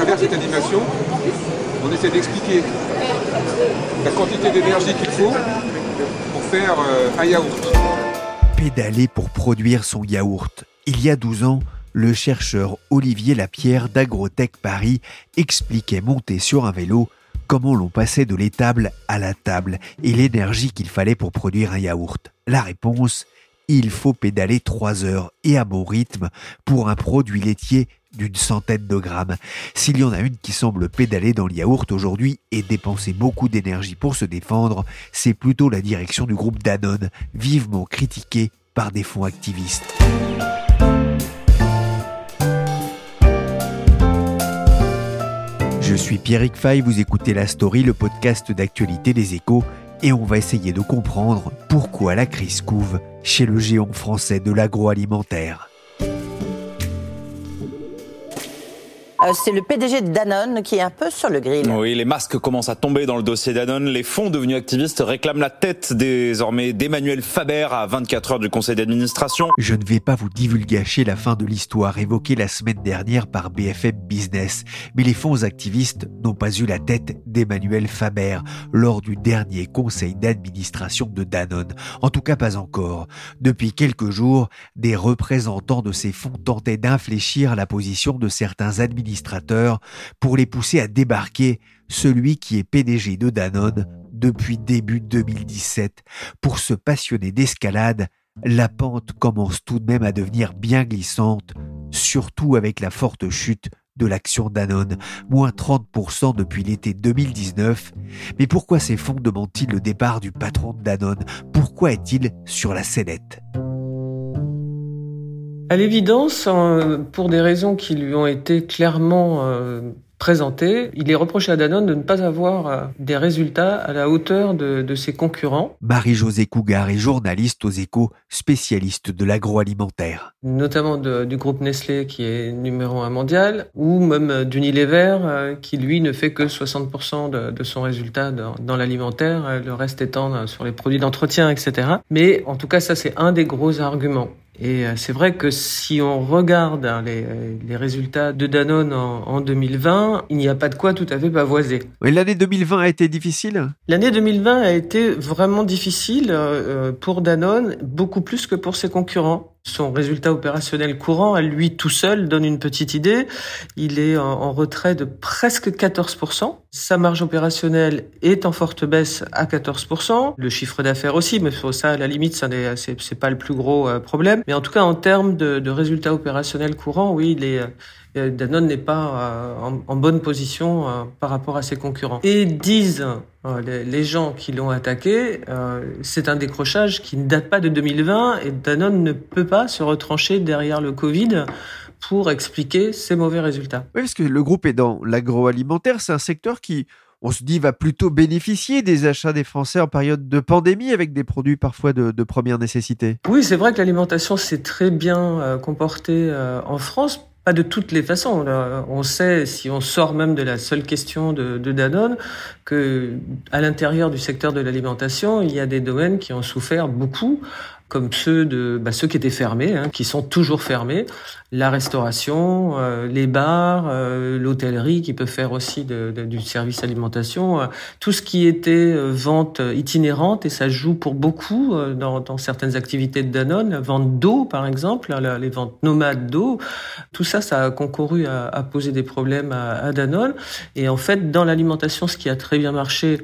Travers cette animation, on essaie d'expliquer la quantité d'énergie qu'il faut pour faire euh, un yaourt. Pédaler pour produire son yaourt. Il y a 12 ans, le chercheur Olivier Lapierre d'Agrotech Paris expliquait monter sur un vélo comment l'on passait de l'étable à la table et l'énergie qu'il fallait pour produire un yaourt. La réponse, il faut pédaler 3 heures et à bon rythme pour un produit laitier d'une centaine de grammes. S'il y en a une qui semble pédaler dans le yaourt aujourd'hui et dépenser beaucoup d'énergie pour se défendre, c'est plutôt la direction du groupe Danone, vivement critiqué par des fonds activistes. Je suis Pierrick Fay, vous écoutez La Story, le podcast d'actualité des échos, et on va essayer de comprendre pourquoi la crise couve chez le géant français de l'agroalimentaire. C'est le PDG de Danone qui est un peu sur le grill. Oui, les masques commencent à tomber dans le dossier Danone. Les fonds devenus activistes réclament la tête désormais d'Emmanuel Faber à 24 heures du conseil d'administration. Je ne vais pas vous divulgacher la fin de l'histoire évoquée la semaine dernière par BFM Business, mais les fonds activistes n'ont pas eu la tête d'Emmanuel Faber lors du dernier conseil d'administration de Danone. En tout cas, pas encore. Depuis quelques jours, des représentants de ces fonds tentaient d'infléchir la position de certains administrateurs pour les pousser à débarquer celui qui est PDG de Danone depuis début 2017. Pour se passionner d'escalade, la pente commence tout de même à devenir bien glissante, surtout avec la forte chute de l'action Danone, moins 30% depuis l'été 2019. Mais pourquoi ces fonds demandent-ils le départ du patron de Danone? Pourquoi est-il sur la sellette? À l'évidence, pour des raisons qui lui ont été clairement euh, présentées, il est reproché à Danone de ne pas avoir euh, des résultats à la hauteur de, ses concurrents. Marie-Josée Cougar est journaliste aux échos, spécialiste de l'agroalimentaire. Notamment du groupe Nestlé qui est numéro un mondial, ou même d'Unilever euh, qui lui ne fait que 60% de, son résultat dans, dans l'alimentaire, le reste étant sur les produits d'entretien, etc. Mais en tout cas, ça c'est un des gros arguments. Et euh, c'est vrai que si on regarde hein, les, les, résultats de Danone en, en 2020, il n'y a pas de quoi tout à fait pavoiser. Oui, l'année 2020 a été difficile? L'année 2020 a été vraiment difficile euh, pour Danone, beaucoup plus que pour ses concurrents. Son résultat opérationnel courant, à lui tout seul, donne une petite idée. Il est en, retrait de presque 14%. Sa marge opérationnelle est en forte baisse à 14%. Le chiffre d'affaires aussi, mais ça, à la limite, ça n'est, c'est, pas le plus gros euh, problème. Mais en tout cas, en termes de, de résultats opérationnels courants, oui, euh, Danone n'est pas euh, en, bonne position par rapport à ses concurrents. Et disent les, gens qui l'ont attaqué, c'est un décrochage qui ne date pas de 2020 et Danone ne peut pas se retrancher derrière le Covid pour expliquer ses mauvais résultats. Oui, parce que le groupe est dans l'agroalimentaire, c'est un secteur qui, on se dit, va plutôt bénéficier des achats des Français en période de pandémie avec des produits parfois de, de première nécessité. Oui, c'est vrai que l'alimentation s'est très bien comportée en France pas de toutes les façons. On sait, si on sort même de la seule question de, de Danone, que à l'intérieur du secteur de l'alimentation, il y a des domaines qui ont souffert beaucoup comme ceux de bah, ceux qui étaient fermés, hein, qui sont toujours fermés, la restauration, euh, les bars, euh, l'hôtellerie qui peut faire aussi de, de, du service alimentation, euh, tout ce qui était vente itinérante et ça joue pour beaucoup dans, dans, certaines activités de Danone, vente d'eau par exemple, les ventes nomades d'eau, tout ça, ça a concouru à, à poser des problèmes à, à Danone. Et en fait dans l'alimentation, ce qui a très bien marché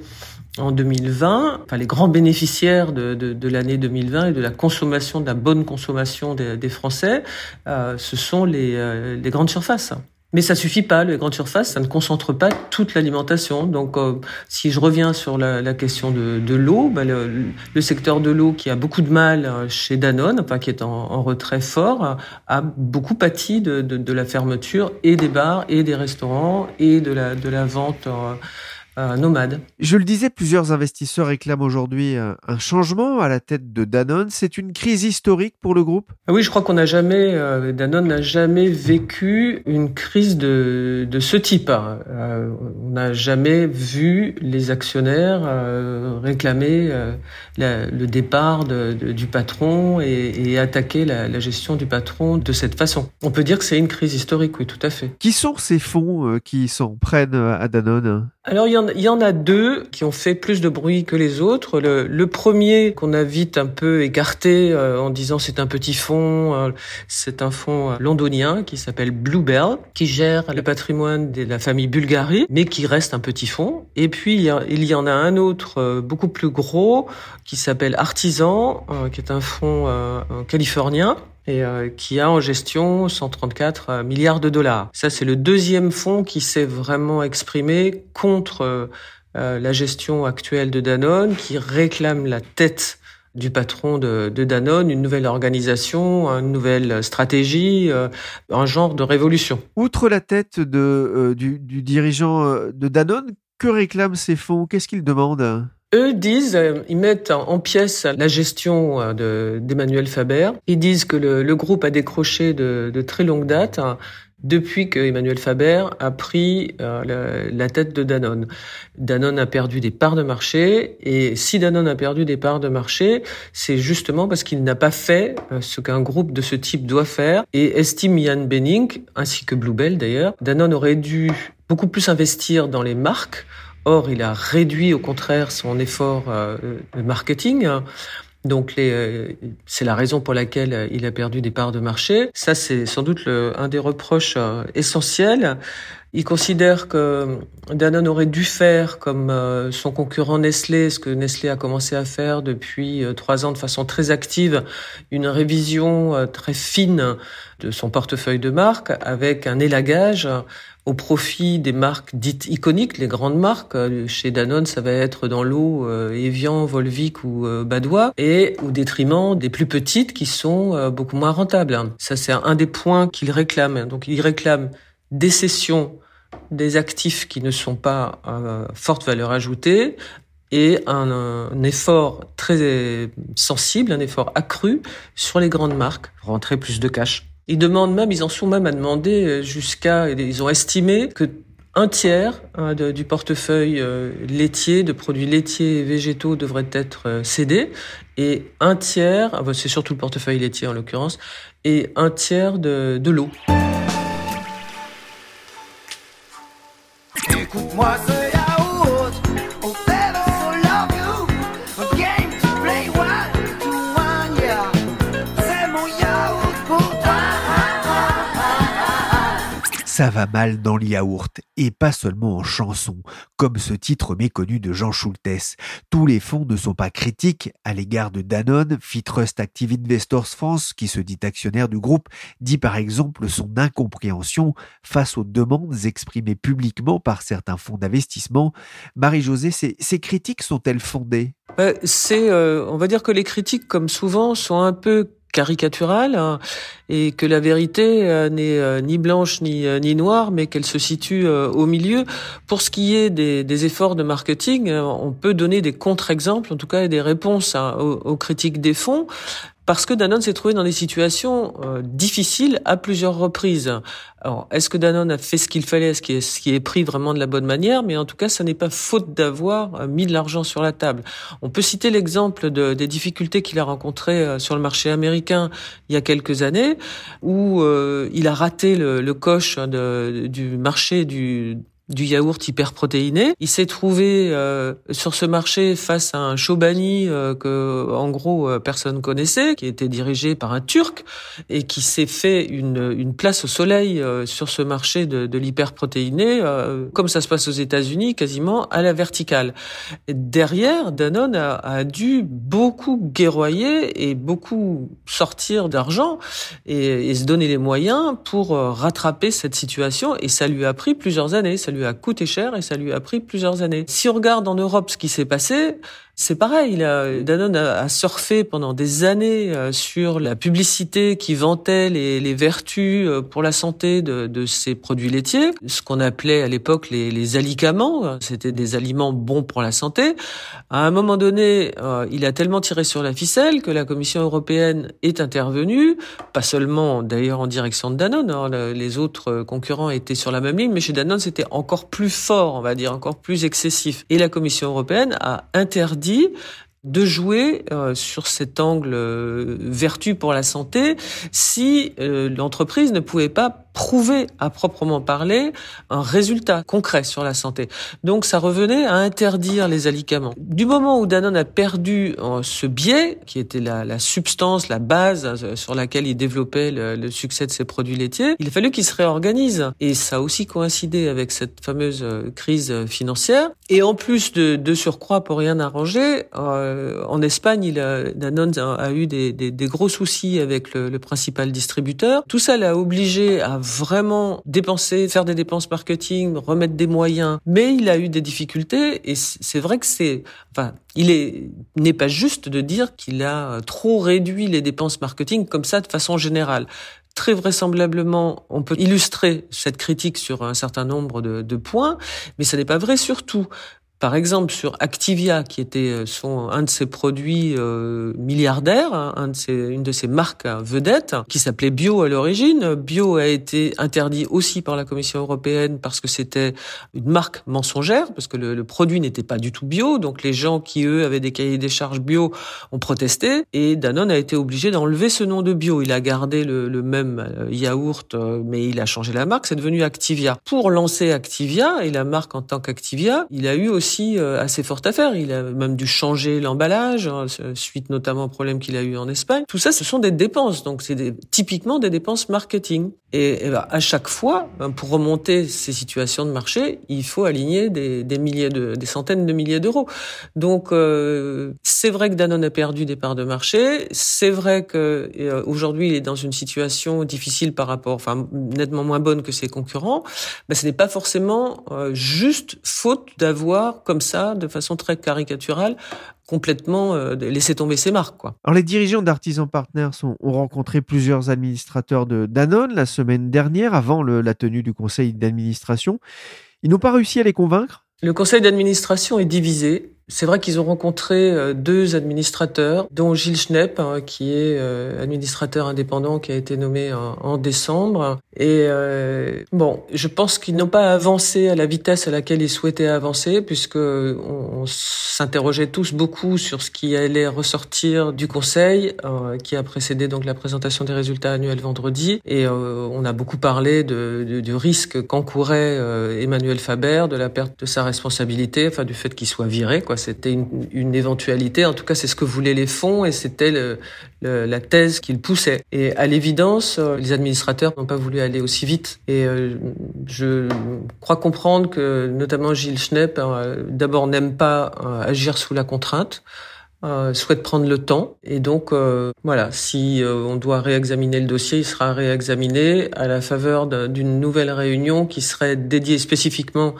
en 2020, enfin, les grands bénéficiaires de, de, de l'année 2020 et de la consommation, de la bonne consommation des, des Français, euh, ce sont les, euh, les, grandes surfaces. Mais ça suffit pas, les grandes surfaces, ça ne concentre pas toute l'alimentation. Donc, euh, si je reviens sur la, la question de, de l'eau, bah, le, le, secteur de l'eau qui a beaucoup de mal euh, chez Danone, enfin qui est en, en retrait fort, a beaucoup pâti de, la fermeture et des bars et des restaurants et de la, de la vente. Euh, nomade. Je le disais, plusieurs investisseurs réclament aujourd'hui un changement à la tête de Danone. C'est une crise historique pour le groupe? Ah Oui, je crois qu'on n'a jamais, euh, Danone n'a jamais vécu une crise de, de ce type. Hein. Euh, on n'a jamais vu les actionnaires euh, réclamer la, le départ de, de, du patron et, et attaquer la, la, gestion du patron de cette façon. On peut dire que c'est une crise historique, oui, tout à fait. Qui sont ces fonds qui s'en prennent à Danone? Alors il y, en, a deux qui ont fait plus de bruit que les autres. Le, premier qu'on a vite un peu écarté euh, en disant c'est un petit fonds, euh, c'est un fonds euh, londonien qui s'appelle Bluebell, qui gère le patrimoine de la famille Bulgarie, mais qui reste un petit fonds. Et puis il y, il y en a un autre beaucoup plus gros qui s'appelle Artisan, qui est un fonds californien et euh, qui a en gestion 134 euh, milliards de dollars. Ça, c'est le deuxième fonds qui s'est vraiment exprimé contre euh, la gestion actuelle de Danone, qui réclame la tête du patron de, de, Danone, une nouvelle organisation, une nouvelle stratégie, un genre de révolution. Outre la tête de, du, du dirigeant de Danone, que réclament ces fonds? Qu'est-ce qu'ils demandent? Eux disent, euh, ils mettent en pièces la gestion euh, d'Emmanuel Faber. Ils disent que le, groupe a décroché de, très longue date hein, depuis que Emmanuel Faber a pris euh, la, tête de Danone. Danone a perdu des parts de marché et si Danone a perdu des parts de marché, c'est justement parce qu'il n'a pas fait ce qu'un groupe de ce type doit faire et estime Ian Benning, ainsi que Bluebell d'ailleurs, Danone aurait dû beaucoup plus investir dans les marques Or, il a réduit au contraire son effort euh, de marketing. Donc, euh, c'est la raison pour laquelle il a perdu des parts de marché. Ça, c'est sans doute le, un des reproches euh, essentiels. Il considère que Danone aurait dû faire comme son concurrent Nestlé, ce que Nestlé a commencé à faire depuis trois ans de façon très active, une révision très fine de son portefeuille de marque avec un élagage au profit des marques dites iconiques, les grandes marques. Euh, chez Danone, ça va être dans l'eau euh, Evian, Volvic ou euh, Badois, et au détriment des plus petites qui sont beaucoup moins rentables. Ça, c'est un des points qu'il réclame. Donc, il réclame des cessions des actifs qui ne sont pas à forte valeur ajoutée et un, un, effort très sensible, un effort accru sur les grandes marques, rentrer plus de cash. Ils demandent même, ils en sont même à demander euh, jusqu'à, ils ont estimé que un tiers hein, du portefeuille euh, laitier, de produits laitiers et végétaux devrait être euh, cédé, et un tiers, ah bah, c'est surtout le portefeuille laitier en l'occurrence, et un tiers de, de l'eau. Écoute-moi, Ça va mal dans le yaourt, et pas seulement en chanson, comme ce titre méconnu de Jean Schultes. Tous les fonds ne sont pas critiques à l'égard de Danone. Fitrust Active Investors France, qui se dit actionnaire du groupe, dit par exemple son incompréhension face aux demandes exprimées publiquement par certains fonds d'investissement. Marie-Josée, ces, critiques sont-elles fondées? Euh, C'est, euh, on va dire que les critiques, comme souvent, sont un peu caricaturale hein, et que la vérité euh, n'est euh, ni blanche ni, euh, ni noire, mais qu'elle se situe au milieu. Pour ce qui est des, des efforts de marketing, on peut donner des contre-exemples, en tout cas, et des réponses hein, aux, aux, critiques des fonds parce que Danone s'est trouvé dans des situations euh, difficiles à plusieurs reprises. Alors, est-ce que Danone a fait ce qu'il fallait, est-ce qu'il est, ce qui est pris vraiment de la bonne manière? Mais en tout cas, ça n'est pas faute d'avoir euh, mis de l'argent sur la table. On peut citer l'exemple de, des difficultés qu'il a rencontrées euh, sur le marché américain il y a quelques années, où il a raté le, le coche de, du marché du du yaourt hyperprotéiné. Il s'est trouvé euh, sur ce marché face à un Chobani euh, que, en gros, euh, personne connaissait, qui était dirigé par un Turc et qui s'est fait une, une place au soleil sur ce marché de, de l'hyperprotéiné, comme ça se passe aux États-Unis, quasiment à la verticale. Derrière, Danone a, a, dû beaucoup guerroyer et beaucoup sortir d'argent et, et, se donner les moyens pour rattraper cette situation. Et ça lui a pris plusieurs années. A coûté cher et ça lui a pris plusieurs années. Si on regarde en Europe ce qui s'est passé, c'est pareil, il a, Danone a, surfé pendant des années euh, sur la publicité qui vantait les, les vertus euh, pour la santé de, de ces produits laitiers, ce qu'on appelait à l'époque les, les alicaments, c'était des aliments bons pour la santé. À un moment donné, euh, il a tellement tiré sur la ficelle que la Commission européenne est intervenue, pas seulement d'ailleurs en direction de Danone, hein, les autres concurrents étaient sur la même ligne, mais chez Danone c'était encore plus fort, on va dire, encore plus excessif. Et la Commission européenne a interdit de jouer euh, sur cet angle euh, vertu pour la santé si euh, l'entreprise ne pouvait pas prouver à proprement parler un résultat concret sur la santé. Donc ça revenait à interdire les alicaments. Du moment où Danone a perdu euh, ce biais, qui était la, substance, la base euh, sur laquelle il développait le, succès de ses produits laitiers, il a fallu qu'il se réorganise. Et ça a aussi coïncidé avec cette fameuse euh, crise financière. Et en plus de, surcroît, pour rien arranger, en Espagne, Danone a, eu des, gros soucis avec le principal distributeur. Tout ça l'a obligé à vraiment dépenser, faire des dépenses marketing, remettre des moyens. Mais il a eu des difficultés et c'est vrai que c'est, enfin, il est n'est pas juste de dire qu'il a trop réduit les dépenses marketing comme ça de façon générale très vraisemblablement, on peut illustrer cette critique sur un certain nombre de, de points, mais ce n'est pas vrai sur tout. Par exemple, sur Activia, qui était euh, son, un de ses produits euh, milliardaires, hein, un de ses, une de ses marques vedettes, qui s'appelait Bio à l'origine. Bio a été interdit aussi par la Commission européenne parce que c'était une marque mensongère, parce que le, le produit n'était pas du tout bio. Donc les gens qui, eux, avaient des cahiers des charges bio ont protesté. Et Danone a été obligé d'enlever ce nom de bio. Il a gardé le, le même euh, yaourt, mais il a changé la marque. C'est devenu Activia. Pour lancer Activia et la marque en tant qu'Activia, il a eu aussi aussi euh, assez forte affaire. Il a même dû changer l'emballage, hein, suite notamment au problème qu'il a eu en Espagne. Tout ça, ce sont des dépenses. Donc, c'est typiquement des dépenses marketing. Et, ben, à chaque fois, ben, pour remonter ces situations de marché, il faut aligner des, des milliers de, des centaines de milliers d'euros. Donc, euh, c'est vrai que Danone a perdu des parts de marché. C'est vrai que euh, aujourd'hui, il est dans une situation difficile par rapport, enfin, nettement moins bonne que ses concurrents. Mais ce n'est pas forcément juste faute d'avoir comme ça, de façon très caricaturale, complètement euh, laisser tomber ses marques. Quoi. Alors les dirigeants d'Artisan Partners ont, ont, rencontré plusieurs administrateurs de Danone la semaine dernière, avant le, la tenue du conseil d'administration. Ils n'ont pas réussi à les convaincre? Le conseil d'administration est divisé. C'est vrai qu'ils ont rencontré euh, deux administrateurs, dont Gilles Schnepp, hein, qui est euh, administrateur indépendant, qui a été nommé en, décembre. Et euh, bon, je pense qu'ils n'ont pas avancé à la vitesse à laquelle ils souhaitaient avancer, puisque on, s'interrogeait tous beaucoup sur ce qui allait ressortir du Conseil, qui a précédé donc la présentation des résultats annuels vendredi. Et on a beaucoup parlé du risque qu'encourait Emmanuel Faber, de la perte de sa responsabilité, enfin du fait qu'il soit viré, quoi c'était une, une, éventualité. En tout cas, c'est ce que voulaient les fonds et c'était le, le, la thèse qu'ils poussaient. Et à l'évidence, euh, les administrateurs n'ont pas voulu aller aussi vite. Et euh, je crois comprendre que notamment Gilles Schnepp, euh, d'abord, n'aime pas agir sous la contrainte. Euh, souhaite prendre le temps. Et donc, euh, voilà, si euh, on doit réexaminer le dossier, il sera réexaminé à la faveur d'une nouvelle réunion qui serait dédiée spécifiquement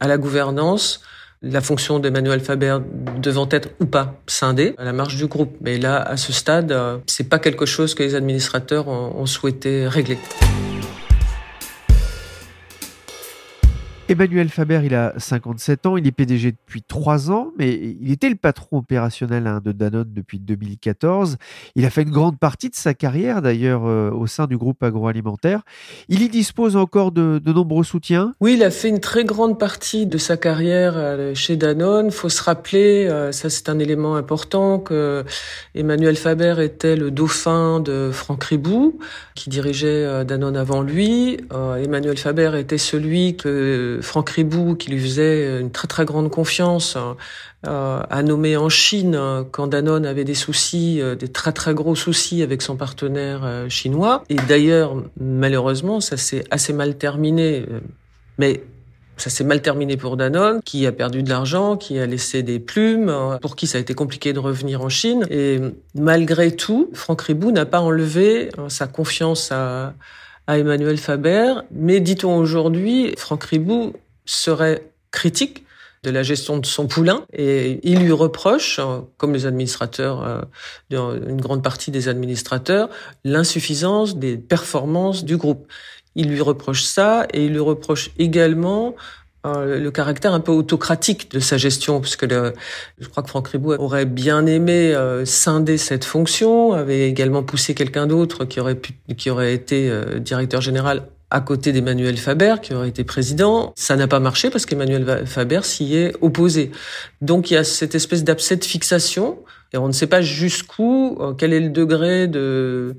à la gouvernance, la fonction d'Emmanuel Faber devant être ou pas scindée à la marge du groupe. Mais là, à ce stade, euh, c'est pas quelque chose que les administrateurs ont, ont souhaité régler. Emmanuel Faber, il a 57 ans, il est PDG depuis 3 ans, mais il était le patron opérationnel hein, de Danone depuis 2014. Il a fait une grande partie de sa carrière d'ailleurs euh, au sein du groupe agroalimentaire. Il y dispose encore de, nombreux soutiens Oui, il a fait une très grande partie de sa carrière euh, chez Danone. Faut se rappeler, euh, ça c'est un élément important, que Emmanuel Faber était le dauphin de Franck Ribou, qui dirigeait Danone avant lui. Emmanuel Faber était celui que Franck Ribou, qui lui faisait une très très grande confiance, euh, a nommé en Chine quand Danone avait des soucis, des très très gros soucis avec son partenaire chinois. Et d'ailleurs, malheureusement, ça s'est assez mal terminé. Mais ça s'est mal terminé pour Danone, qui a perdu de l'argent, qui a laissé des plumes, pour qui ça a été compliqué de revenir en Chine. Et malgré tout, Franck Ribou n'a pas enlevé sa confiance à, à Emmanuel Faber. Mais dit-on aujourd'hui, Franck Ribou serait critique de la gestion de son poulain et il lui reproche, comme les administrateurs, euh, une grande partie des administrateurs, l'insuffisance des performances du groupe. Il lui reproche ça et il lui reproche également euh, le caractère un peu autocratique de sa gestion, puisque le, je crois que Franck Ribou aurait bien aimé euh, scinder cette fonction, avait également poussé quelqu'un d'autre qui aurait pu, qui aurait été euh, directeur général à côté d'Emmanuel Faber, qui aurait été président. Ça n'a pas marché parce qu'Emmanuel Faber s'y est opposé. Donc il y a cette espèce d'abcès de fixation, et on ne sait pas jusqu'où, quel est le degré de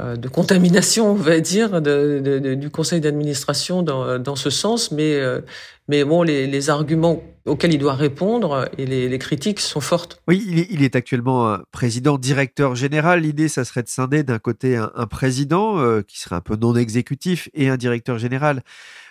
euh, de contamination, on va dire, du conseil d'administration dans, ce sens, mais, euh, mais bon, les, les, arguments auxquels il doit répondre et les, les critiques sont fortes. Oui, il est, il est actuellement président directeur général. L'idée, ça serait de scinder d'un côté un, un président euh, qui serait un peu non exécutif et un directeur général.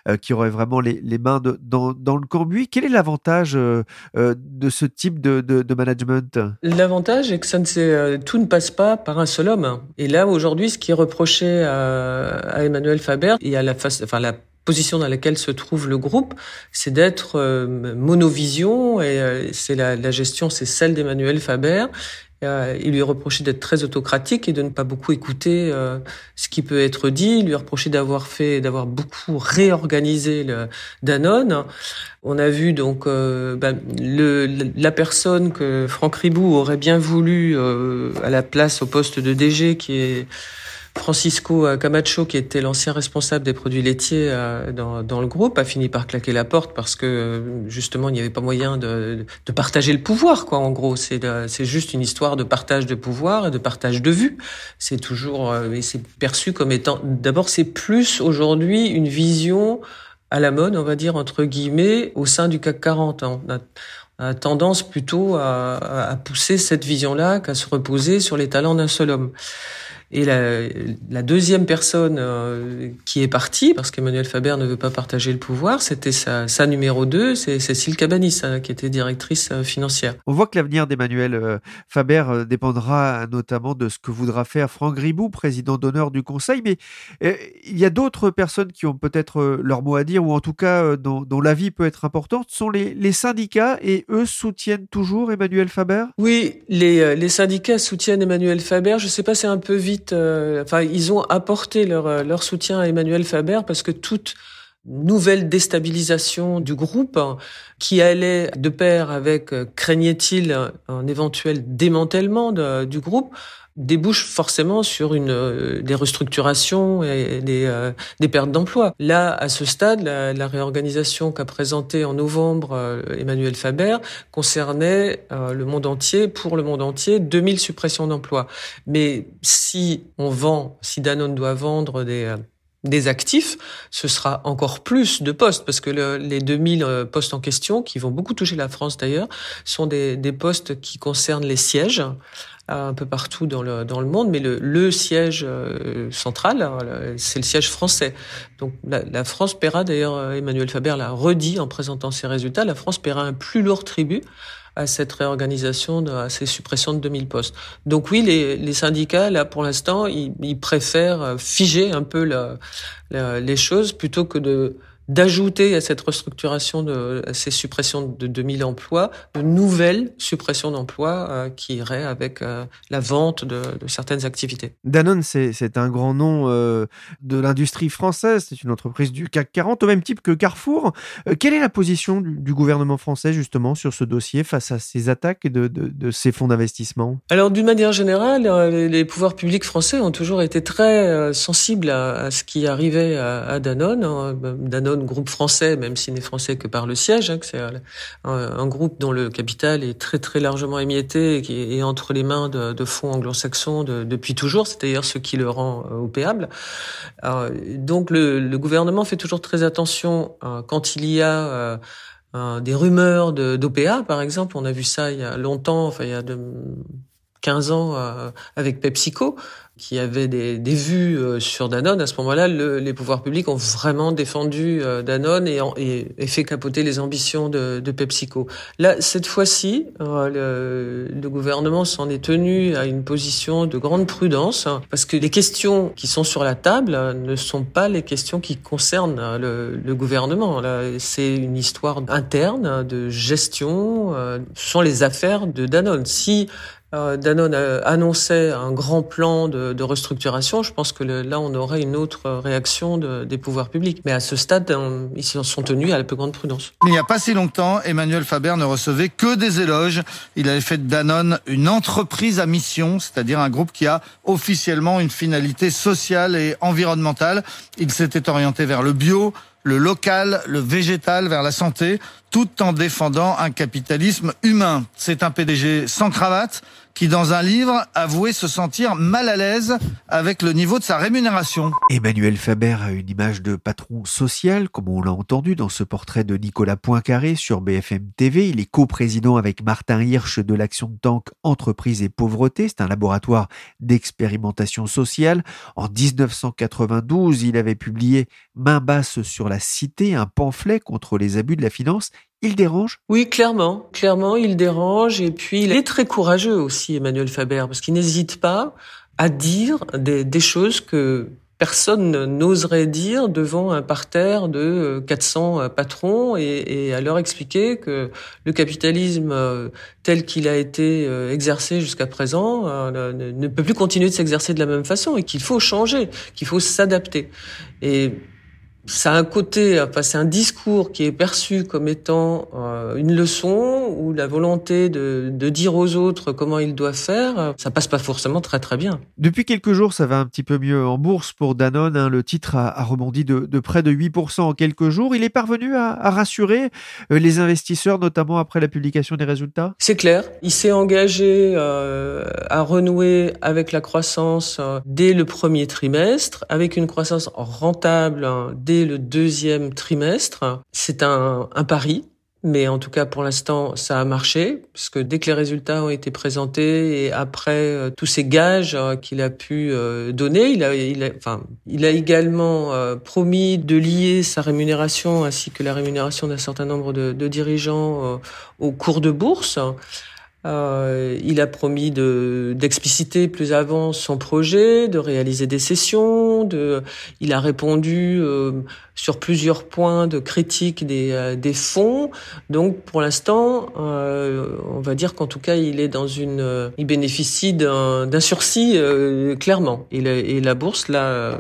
Euh, qui aurait vraiment les, les mains de, dans, dans, le cambouis. Quel est l'avantage euh, euh, de ce type de, de, de management? L'avantage est que ça ne tout ne passe pas par un seul homme. Et là, aujourd'hui, ce qui est reproché à, à Emmanuel Faber et à la face, enfin la position dans laquelle se trouve le groupe, c'est d'être monovision et c'est la, gestion, c'est celle d'Emmanuel Faber euh, il lui reproché d'être très autocratique et de ne pas beaucoup écouter euh, ce qui peut être dit. Il lui reproché d'avoir fait, d'avoir beaucoup réorganisé le Danone. On a vu donc euh, ben, le, la personne que Franck Ribou aurait bien voulu à la place au poste de DG, qui est Francisco Camacho, qui était l'ancien responsable des produits laitiers euh, dans, le groupe, a fini par claquer la porte parce que justement il n'y avait pas moyen de, de, partager le pouvoir. Quoi, en gros, c'est juste une histoire de partage de pouvoir et de partage de vues. C'est toujours, euh, et c'est perçu comme étant. D'abord, c'est plus aujourd'hui une vision à la mode, on va dire entre guillemets, au sein du CAC 40. On a, tendance plutôt à, à pousser cette vision-là qu'à se reposer sur les talents d'un seul homme. Et la, la deuxième personne euh, qui est partie, parce qu'Emmanuel Faber ne veut pas partager le pouvoir, c'était sa, sa numéro 2, c'est Cécile Cabanis, hein, qui était directrice euh, financière. On voit que l'avenir d'Emmanuel euh, Faber dépendra notamment de ce que voudra faire Franck Gribou, président d'honneur du Conseil, mais il y a d'autres personnes qui ont peut-être leur mot à dire, ou en tout cas dont, dont l'avis peut être important, ce sont les, les, syndicats, et eux soutiennent toujours Emmanuel Faber? Oui, les, les syndicats soutiennent Emmanuel Faber, je sais pas, c'est un peu vite euh, enfin, ils ont apporté leur, euh, leur soutien à Emmanuel Faber parce que toute nouvelle déstabilisation du groupe qui allait de pair avec, euh, craignait-il, un éventuel démantèlement du groupe, débouche forcément sur une euh, des restructurations et des, euh, des pertes d'emplois. Là, à ce stade, la, réorganisation qu'a présentée en novembre Emmanuel Faber concernait le monde entier, pour le monde entier, 2000 suppressions d'emplois. Mais si on vend, si Danone doit vendre des des actifs, ce sera encore plus de postes, parce que le, les 2000 postes en question, qui vont beaucoup toucher la France d'ailleurs, sont des, des postes qui concernent les sièges, un peu partout dans le, dans le monde, mais le, le siège euh, central, c'est le siège français. Donc la, la France paiera, d'ailleurs euh, Emmanuel Faber l'a redit en présentant ses résultats, la France paiera un plus lourd tribut à cette réorganisation, à ces suppressions de 2000 postes. Donc oui, les, syndicats, là, pour l'instant, ils, préfèrent euh, figer un peu les choses plutôt que de d'ajouter à cette restructuration de à ces suppressions de 2000 emplois de nouvelles suppressions d'emplois euh, qui iraient avec euh, la vente de, de, certaines activités. Danone, c'est un grand nom euh, de l'industrie française, c'est une entreprise du CAC 40 au même type que Carrefour. Quelle est la position du, du, gouvernement français justement sur ce dossier face à ces attaques de, de, de ces fonds d'investissement? Alors d'une manière générale, les, les, pouvoirs publics français ont toujours été très sensibles à, à ce qui arrivait à, à Danone. Danone Danone, groupe français, même s'il n'est français que par le siège, hein, c'est un, groupe dont le capital est très très largement émietté et qui est entre les mains de, fonds anglo-saxons depuis toujours, c'est d'ailleurs ce qui le rend euh, opéable. donc le, gouvernement fait toujours très attention euh, quand il y a des rumeurs d'OPA, par exemple. On a vu ça il y a longtemps, enfin il y a de, 15 ans avec PepsiCo qui avait des, des vues euh, sur Danone, à ce moment-là, les pouvoirs publics ont vraiment défendu euh, Danone et, et, et, fait capoter les ambitions de, de PepsiCo. Là, cette fois-ci, euh, le, le, gouvernement s'en est tenu à une position de grande prudence, hein, parce que les questions qui sont sur la table ne sont pas les questions qui concernent le, le gouvernement. C'est une histoire interne de gestion. ce sont les affaires de Danone. Si Danone annonçait un grand plan de, restructuration, je pense que là, on aurait une autre réaction de, des pouvoirs publics. Mais à ce stade, ils se sont tenus à la plus grande prudence. Il n'y a pas si longtemps, Emmanuel Faber ne recevait que des éloges. Il avait fait de Danone une entreprise à mission, c'est-à-dire un groupe qui a officiellement une finalité sociale et environnementale. Il s'était orienté vers le bio, le local, le végétal vers la santé, tout en défendant un capitalisme humain. C'est un PDG sans cravate qui, dans un livre, avouait se sentir mal à l'aise avec le niveau de sa rémunération. Emmanuel Faber a une image de patron social, comme on l'a entendu dans ce portrait de Nicolas Poincaré sur BFM TV. Il est coprésident avec Martin Hirsch de l'action de tank Entreprise et Pauvreté. C'est un laboratoire d'expérimentation sociale. En 1992, il avait publié Main basse sur la cité, un pamphlet contre les abus de la finance il dérange? Oui, clairement. Clairement, il dérange. Et puis, il est très courageux aussi, Emmanuel Faber, parce qu'il n'hésite pas à dire des, choses que personne n'oserait dire devant un parterre de 400 euh, patrons et, à leur expliquer que le capitalisme euh, tel qu'il a été euh, exercé jusqu'à présent ne peut plus continuer de s'exercer de la même façon et qu'il faut changer, qu'il faut s'adapter. Et ça a un côté, enfin c'est un discours qui est perçu comme étant euh, une leçon ou la volonté de, de, dire aux autres comment ils doivent faire. Ça passe pas forcément très très bien. Depuis quelques jours, ça va un petit peu mieux en bourse pour Danone. Hein. Le titre a, a rebondi de, de, près de 8% en quelques jours. Il est parvenu à, à rassurer euh, les investisseurs, notamment après la publication des résultats? C'est clair. Il s'est engagé euh, à renouer avec la croissance euh, dès le premier trimestre, avec une croissance rentable hein, le deuxième trimestre. C'est un, un pari, mais en tout cas, pour l'instant, ça a marché, puisque dès que les résultats ont été présentés et après euh, tous ces gages euh, qu'il a pu euh, donner, il a, il a, enfin, il a également promis de lier sa rémunération ainsi que la rémunération d'un certain nombre de, de dirigeants au cours de bourse. Euh, il a promis de d'expliciter plus avant son projet, de réaliser des sessions. De, il a répondu euh, sur plusieurs points de critique des, euh, des fonds. Donc pour l'instant, euh, on va dire qu'en tout cas, il est dans une, il bénéficie d'un sursis clairement. Et la, et la bourse l'a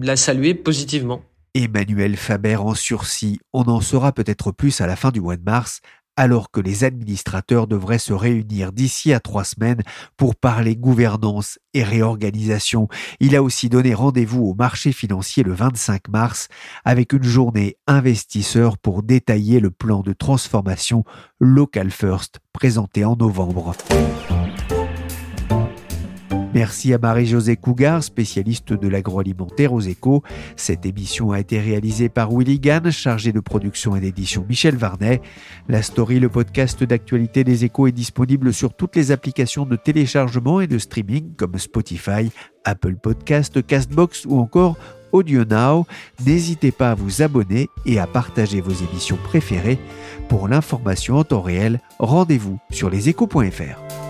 l'a salué positivement. Emmanuel Faber en sursis. On en saura peut-être plus à la fin du mois de mars alors que les administrateurs devraient se réunir d'ici à trois semaines pour parler gouvernance et réorganisation. Il a aussi donné rendez-vous au marché financier le 25 mars avec une journée investisseur pour détailler le plan de transformation Local First présenté en novembre. Merci à Marie-Josée Cougar, spécialiste de l'agroalimentaire aux échos. Cette émission a été réalisée par Willy Gann, chargé de production et d'édition Michel Varnet. La story, le podcast d'actualité des échos, est disponible sur toutes les applications de téléchargement et de streaming comme Spotify, Apple Podcast, Castbox ou encore Audio Now. N'hésitez pas à vous abonner et à partager vos émissions préférées. Pour l'information en temps réel, rendez-vous sur leséchos.fr.